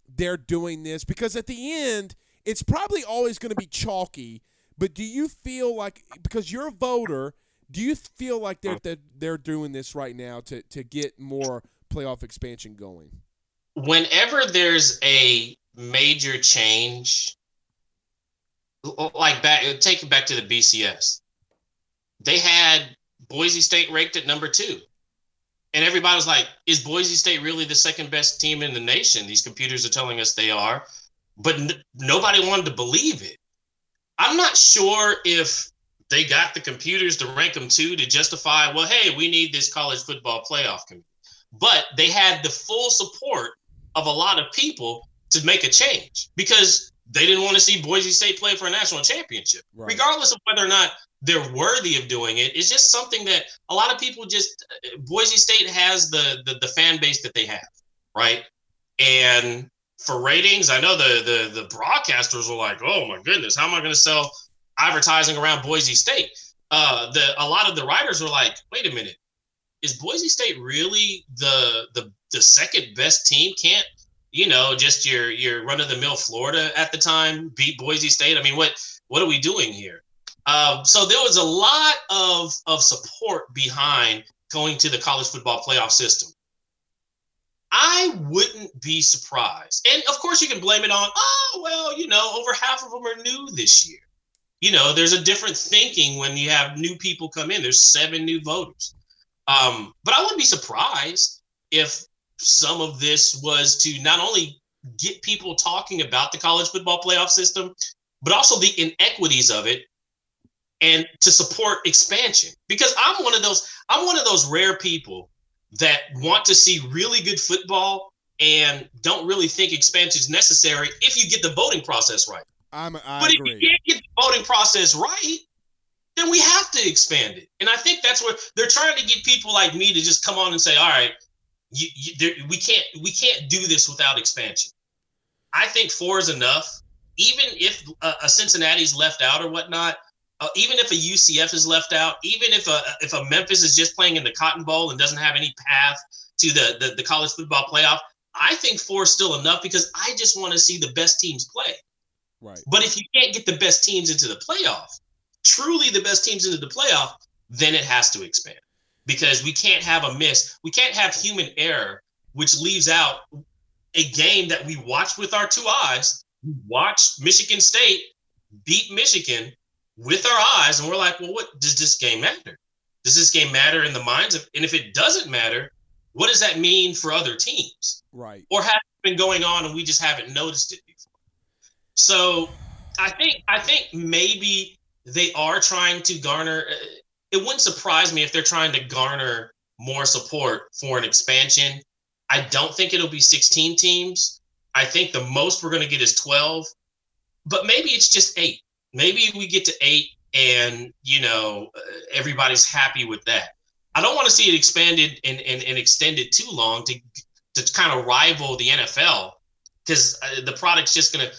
they're doing this? Because at the end, it's probably always going to be chalky. But do you feel like because you're a voter, do you feel like they're they're, they're doing this right now to to get more playoff expansion going? Whenever there's a major change, like back, take it back to the BCS, they had Boise State ranked at number two. And everybody was like, is Boise State really the second best team in the nation? These computers are telling us they are. But n- nobody wanted to believe it. I'm not sure if they got the computers to rank them two to justify, well, hey, we need this college football playoff committee. But they had the full support of a lot of people to make a change because they didn't want to see Boise State play for a national championship, right. regardless of whether or not they're worthy of doing it. It's just something that a lot of people just Boise State has the the, the fan base that they have, right? And for ratings, I know the the the broadcasters were like, "Oh my goodness, how am I going to sell advertising around Boise State?" Uh, the a lot of the writers were like, "Wait a minute, is Boise State really the the the second best team? Can't you know just your your run of the mill Florida at the time beat Boise State? I mean, what what are we doing here? Um, so there was a lot of of support behind going to the college football playoff system. I wouldn't be surprised. And of course, you can blame it on, oh, well, you know, over half of them are new this year. You know, there's a different thinking when you have new people come in. There's seven new voters. Um, but I wouldn't be surprised if some of this was to not only get people talking about the college football playoff system, but also the inequities of it and to support expansion. Because I'm one of those, I'm one of those rare people that want to see really good football and don't really think expansion is necessary if you get the voting process right. I'm, I but agree. if you can't get the voting process right, then we have to expand it. And I think that's what they're trying to get people like me to just come on and say, all right, you, you, there, we can't we can't do this without expansion. I think four is enough. Even if a, a Cincinnati's left out or whatnot, uh, even if a UCF is left out, even if a if a Memphis is just playing in the Cotton Bowl and doesn't have any path to the the, the college football playoff, I think four is still enough because I just want to see the best teams play. Right. But if you can't get the best teams into the playoff, truly the best teams into the playoff, then it has to expand because we can't have a miss. We can't have human error, which leaves out a game that we watched with our two eyes. We watched Michigan State beat Michigan with our eyes, and we're like, well, what does this game matter? Does this game matter in the minds of, and if it doesn't matter, what does that mean for other teams? Right. Or has it been going on and we just haven't noticed it before? So I think I think maybe they are trying to garner. Uh, It wouldn't surprise me if they're trying to garner more support for an expansion. I don't think it'll be 16 teams. I think the most we're going to get is 12, but maybe it's just eight. Maybe we get to eight and, you know, uh, everybody's happy with that. I don't want to see it expanded and, and, and extended too long to, to kind of rival the NFL because uh, the product's just going to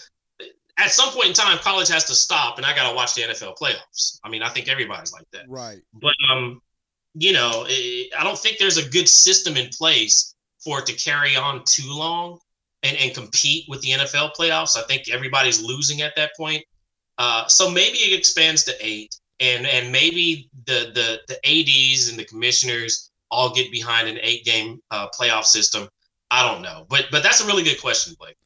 at some point in time, college has to stop, and I got to watch the NFL playoffs. I mean, I think everybody's like that. Right. But um, you know, it, I don't think there's a good system in place for it to carry on too long and, and compete with the NFL playoffs. I think everybody's losing at that point. Uh, so maybe it expands to eight, and and maybe the the the ads and the commissioners all get behind an eight game uh, playoff system. I don't know, but but that's a really good question, Blake.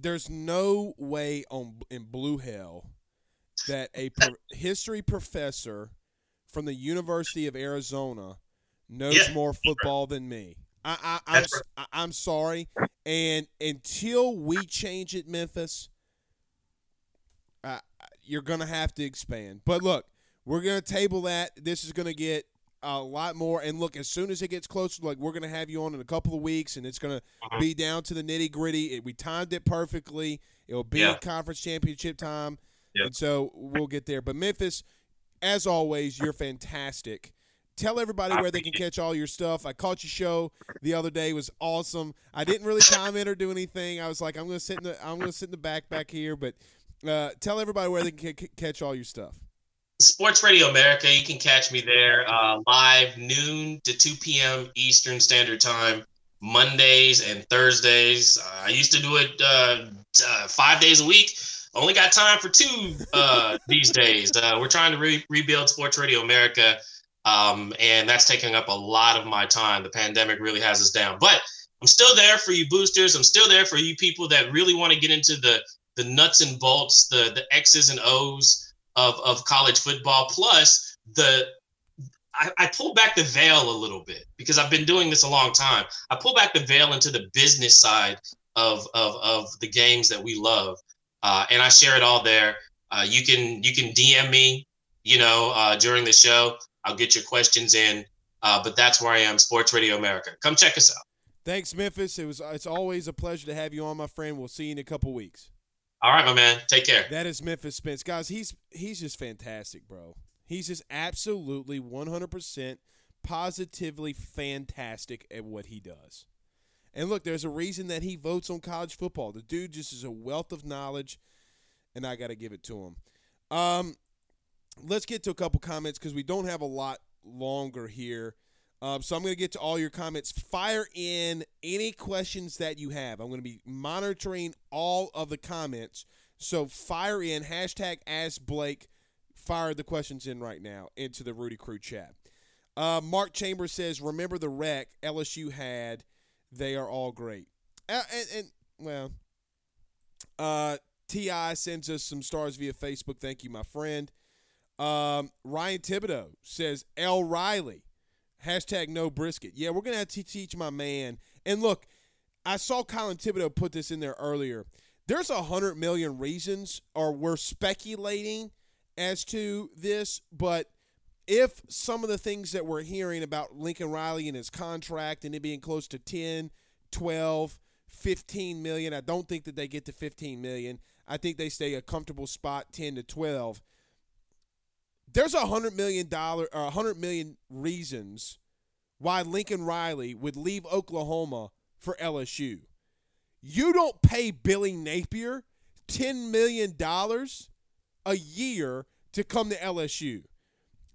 There's no way on in blue hell that a pro- history professor from the University of Arizona knows Yeah. more football than me. I, I, I'm That's s- I- I'm sorry, and until we change it, Memphis, uh, you're gonna have to expand. But look, we're gonna table that. This is gonna get a lot more. And look, as soon as it gets closer, like we're gonna have you on in a couple of weeks, and it's gonna Mhm. be down to the nitty gritty. We timed it perfectly. It'll be Yeah. conference championship time, Yeah. and so we'll get there. But Memphis, as always, you're fantastic. Tell everybody I where they can catch all your stuff. I caught your show the other day; it was awesome. I didn't really comment or do anything. I was like, I'm gonna sit in the I'm gonna sit in the back back here. But uh, tell everybody where they can c- catch all your stuff. Sports Radio America, you can catch me there uh, live noon to 2 p.m. Eastern Standard Time, Mondays and Thursdays. Uh, I used to do it uh, uh, five days a week. Only got time for two uh, these days. Uh, we're trying to re- rebuild Sports Radio America, um, and that's taking up a lot of my time. The pandemic really has us down, but I'm still there for you boosters. I'm still there for you people that really want to get into the the nuts and bolts, the the X's and O's of, of college football. Plus, the I, I pull back the veil a little bit because I've been doing this a long time. I pull back the veil into the business side of of, of the games that we love, uh, and I share it all there. Uh, you can you can DM me, you know, uh, during the show. I'll get your questions in. Uh, but that's where I am, Sports Radio America. Come check us out. Thanks, Memphis. It was it's always a pleasure to have you on, my friend. We'll see you in a couple weeks. All right, my man. Take care. That is Memphis Spence, guys. He's he's just fantastic, bro. He's just absolutely 100% positively fantastic at what he does. And look, there's a reason that he votes on college football. The dude just is a wealth of knowledge, and I got to give it to him. Um, let's get to a couple comments because we don't have a lot longer here. Um, so I'm going to get to all your comments. Fire in any questions that you have. I'm going to be monitoring all of the comments. So fire in hashtag Ask Blake. Fire the questions in right now into the Rudy Crew chat. Uh, Mark Chambers says, "Remember the wreck LSU had? They are all great." Uh, and, and well, uh, Ti sends us some stars via Facebook. Thank you, my friend. Um, Ryan Thibodeaux says, "L. Riley." Hashtag no brisket. Yeah, we're gonna have to teach my man. And look, I saw Colin Thibodeaux put this in there earlier. There's a hundred million reasons, or we're speculating as to this, but if some of the things that we're hearing about Lincoln Riley and his contract and it being close to 10, 12, 15 million, I don't think that they get to 15 million. I think they stay a comfortable spot 10 to 12 there's a hundred million dollar or a hundred million reasons why Lincoln Riley would leave Oklahoma for LSU. You don't pay Billy Napier ten million dollars a year to come to LSU.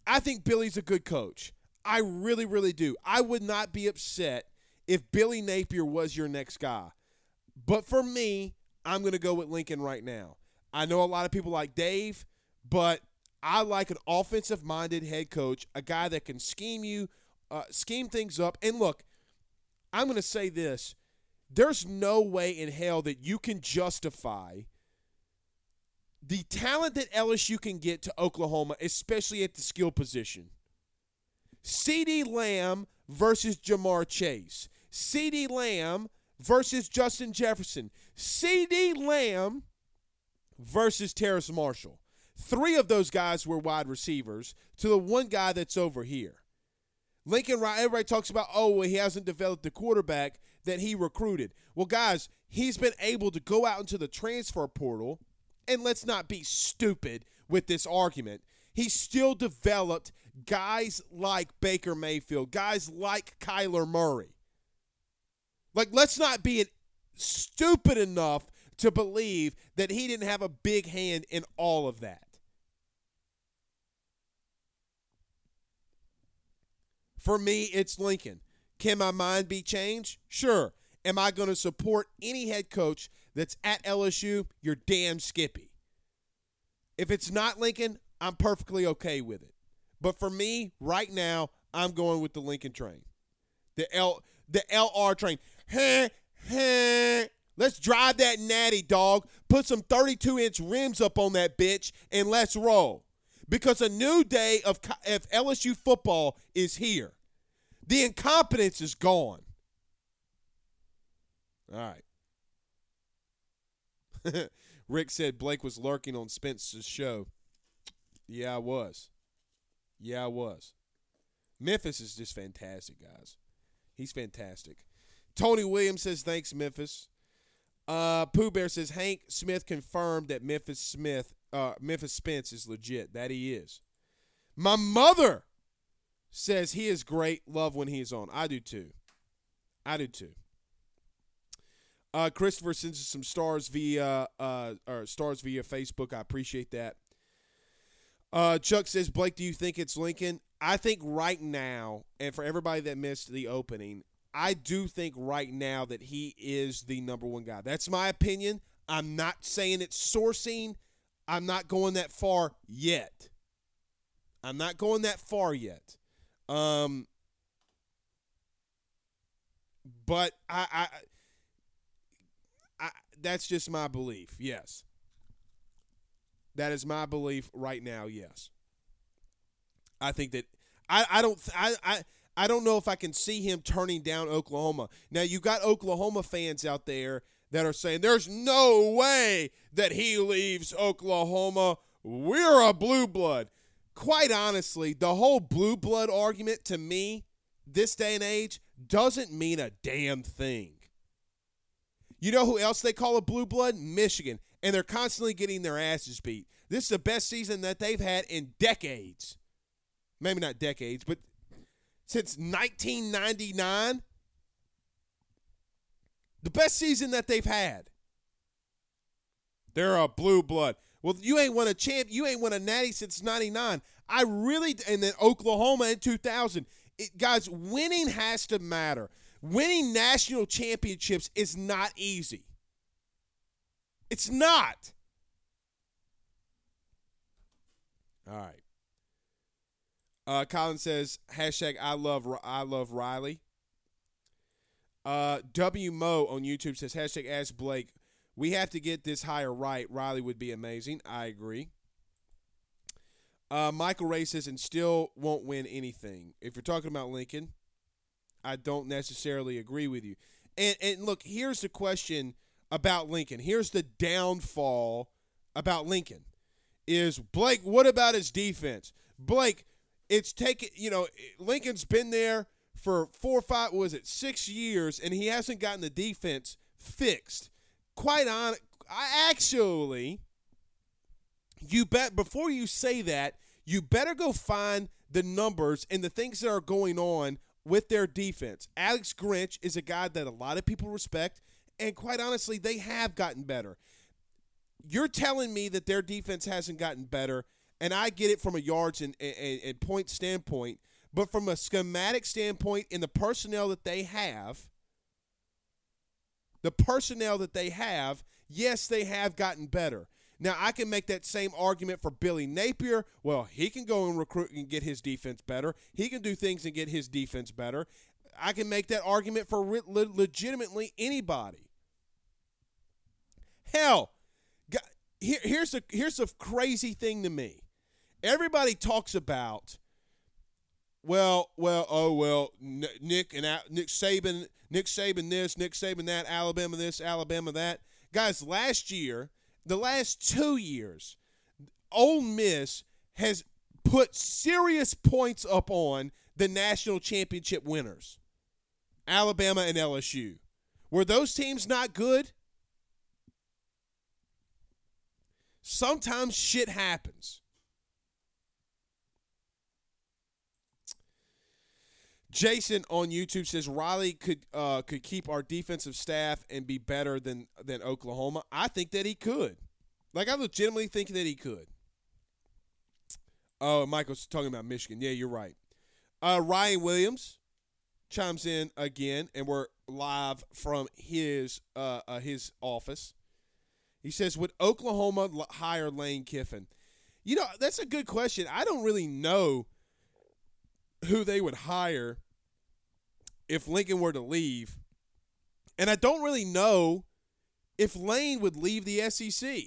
I think Billy's a good coach. I really, really do. I would not be upset if Billy Napier was your next guy. But for me, I'm going to go with Lincoln right now. I know a lot of people like Dave, but I like an offensive minded head coach, a guy that can scheme you, uh, scheme things up. And look, I'm going to say this there's no way in hell that you can justify the talent that LSU can get to Oklahoma, especially at the skill position. CeeDee Lamb versus Ja'Marr Chase. CeeDee Lamb versus Justin Jefferson. CeeDee Lamb versus Terrace Marshall. Three of those guys were wide receivers to the one guy that's over here. Lincoln Riley, everybody talks about, oh, well, he hasn't developed the quarterback that he recruited. Well, guys, he's been able to go out into the transfer portal, and let's not be stupid with this argument. He still developed guys like Baker Mayfield, guys like Kyler Murray. Like, let's not be stupid enough to believe that he didn't have a big hand in all of that. For me, it's Lincoln. Can my mind be changed? Sure. Am I going to support any head coach that's at LSU? You're damn skippy. If it's not Lincoln, I'm perfectly okay with it. But for me, right now, I'm going with the Lincoln train. The L the LR train. Heh, heh. Let's drive that natty dog. Put some 32 inch rims up on that bitch and let's roll. Because a new day of, LSU football is here. The incompetence is gone. All right. Rick said Blake was lurking on Spence's show. Yeah, I was. Yeah, I was. Memphis is just fantastic, guys. He's fantastic. Tony Williams says, thanks, Memphis. Uh, Pooh Bear says, Hank Smith confirmed that Memphis Smith, uh, Memphis Spence is legit. That he is. My mother says he is great. Love when he is on. I do too. I do too. Uh, Christopher sends us some stars via uh, or stars via Facebook. I appreciate that. Uh, Chuck says, Blake, do you think it's Lincoln? I think right now, and for everybody that missed the opening, I do think right now that he is the number one guy. That's my opinion. I'm not saying it's sourcing. I'm not going that far yet. I'm not going that far yet. Um, but I, I, I, that's just my belief. Yes, that is my belief right now. Yes, I think that I, I don't I, I I don't know if I can see him turning down Oklahoma. Now you got Oklahoma fans out there that are saying there's no way that he leaves Oklahoma. We're a blue blood. Quite honestly, the whole blue blood argument to me, this day and age, doesn't mean a damn thing. You know who else they call a blue blood? Michigan. And they're constantly getting their asses beat. This is the best season that they've had in decades. Maybe not decades, but since 1999. The best season that they've had. They're a blue blood. Well, you ain't won a champ. You ain't won a natty since '99. I really, and then Oklahoma in 2000. It, guys, winning has to matter. Winning national championships is not easy. It's not. All right. Uh, Colin says hashtag I love I love Riley. Uh, W Mo on YouTube says hashtag Ask Blake. We have to get this hire right. Riley would be amazing. I agree. Uh, Michael Ray says and still won't win anything. If you're talking about Lincoln, I don't necessarily agree with you. And and look, here's the question about Lincoln. Here's the downfall about Lincoln. Is Blake? What about his defense? Blake, it's taken. You know, Lincoln's been there for four or five. Was it six years, and he hasn't gotten the defense fixed. Quite on. I actually, you bet before you say that, you better go find the numbers and the things that are going on with their defense. Alex Grinch is a guy that a lot of people respect, and quite honestly, they have gotten better. You're telling me that their defense hasn't gotten better, and I get it from a yards and, and, and point standpoint, but from a schematic standpoint, in the personnel that they have, the personnel that they have, yes, they have gotten better. Now, I can make that same argument for Billy Napier. Well, he can go and recruit and get his defense better. He can do things and get his defense better. I can make that argument for re- legitimately anybody. Hell, here, here's a here's a crazy thing to me. Everybody talks about, well, well, oh well, Nick and Nick Saban, Nick Saban this, Nick Saban that, Alabama this, Alabama that. Guys, last year the last two years, Ole Miss has put serious points up on the national championship winners, Alabama and LSU. Were those teams not good? Sometimes shit happens. Jason on YouTube says Riley could uh, could keep our defensive staff and be better than than Oklahoma. I think that he could. Like I legitimately think that he could. Oh, Michael's talking about Michigan. Yeah, you're right. Uh, Ryan Williams chimes in again, and we're live from his uh, uh, his office. He says, "Would Oklahoma hire Lane Kiffin?" You know, that's a good question. I don't really know who they would hire if Lincoln were to leave, and I don't really know if Lane would leave the SEC.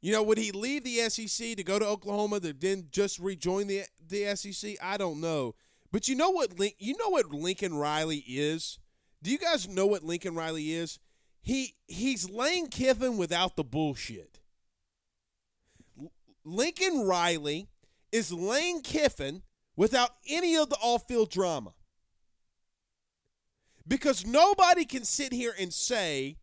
You know, would he leave the SEC to go to Oklahoma to then just rejoin the the SEC? I don't know. But you know what you know what Lincoln Riley is? Do you guys know what Lincoln Riley is? He he's Lane Kiffin without the bullshit. Lincoln Riley is Lane Kiffin without any of the off-field drama. Because nobody can sit here and say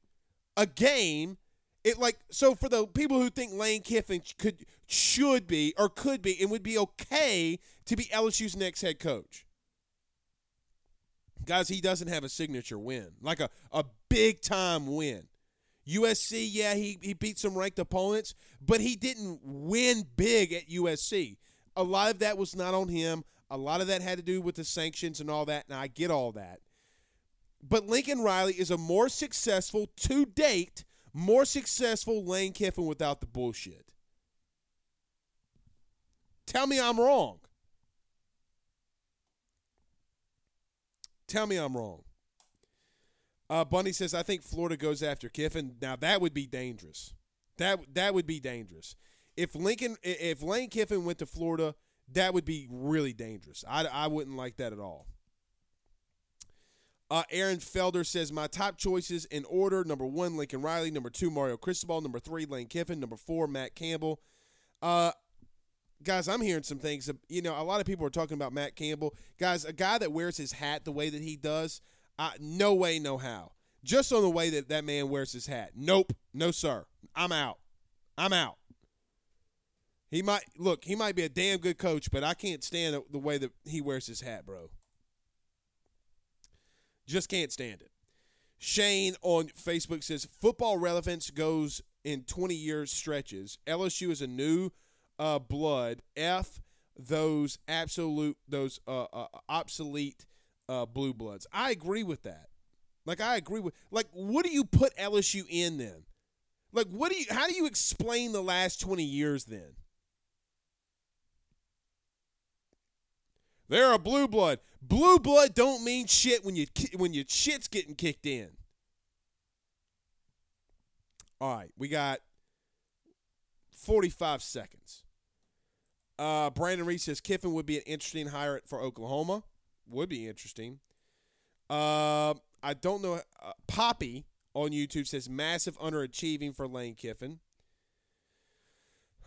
a game it like so for the people who think Lane Kiffin could should be or could be and would be okay to be LSU's next head coach. Guys, he doesn't have a signature win, like a, a big time win. USC, yeah, he, he beat some ranked opponents, but he didn't win big at USC. A lot of that was not on him. A lot of that had to do with the sanctions and all that, and I get all that. But Lincoln Riley is a more successful to date more successful Lane Kiffin without the bullshit. Tell me I'm wrong. Tell me I'm wrong. Uh, Bunny says, I think Florida goes after Kiffin. Now that would be dangerous. That that would be dangerous. If Lincoln, if Lane Kiffin went to Florida, that would be really dangerous. I, I wouldn't like that at all. Uh, Aaron Felder says my top choices in order: number one, Lincoln Riley; number two, Mario Cristobal; number three, Lane Kiffin; number four, Matt Campbell. Uh, guys, I'm hearing some things. You know, a lot of people are talking about Matt Campbell. Guys, a guy that wears his hat the way that he does, uh, no way, no how. Just on the way that that man wears his hat. Nope, no sir. I'm out. I'm out. He might look. He might be a damn good coach, but I can't stand the way that he wears his hat, bro. Just can't stand it. Shane on Facebook says football relevance goes in 20 years stretches. LSU is a new uh, blood. F those absolute those uh, uh, obsolete uh, blue bloods. I agree with that. Like I agree with like what do you put LSU in then? Like what do you how do you explain the last 20 years then? They're a blue blood. Blue blood don't mean shit when you when your shit's getting kicked in. All right, we got 45 seconds. Uh, Brandon Reese says Kiffin would be an interesting hire for Oklahoma. Would be interesting. Uh, I don't know. Uh, Poppy on YouTube says massive underachieving for Lane Kiffin.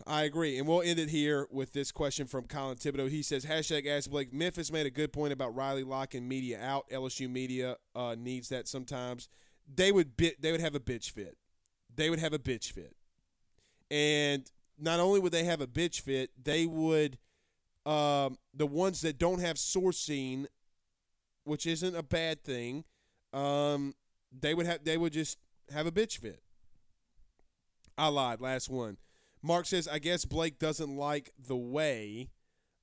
I agree. And we'll end it here with this question from Colin Thibodeaux. He says, hashtag ask Blake. Memphis made a good point about Riley locking media out. LSU media uh, needs that sometimes. They would bit, they would have a bitch fit. They would have a bitch fit. And not only would they have a bitch fit, they would um, the ones that don't have sourcing, which isn't a bad thing, um, they would have they would just have a bitch fit. I lied. Last one. Mark says, I guess Blake doesn't like the way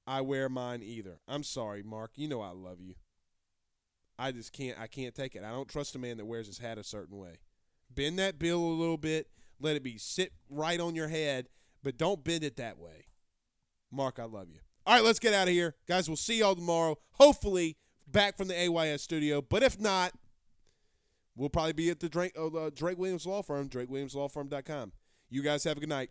I wear mine either. I'm sorry, Mark. You know I love you. I just can't I can't take it. I don't trust a man that wears his hat a certain way. Bend that bill a little bit, let it be sit right on your head, but don't bend it that way. Mark, I love you. All right, let's get out of here. Guys, we'll see y'all tomorrow. Hopefully back from the AYS studio, but if not, we'll probably be at the Drake, uh, Drake Williams Law Firm, drakewilliamslawfirm.com. You guys have a good night.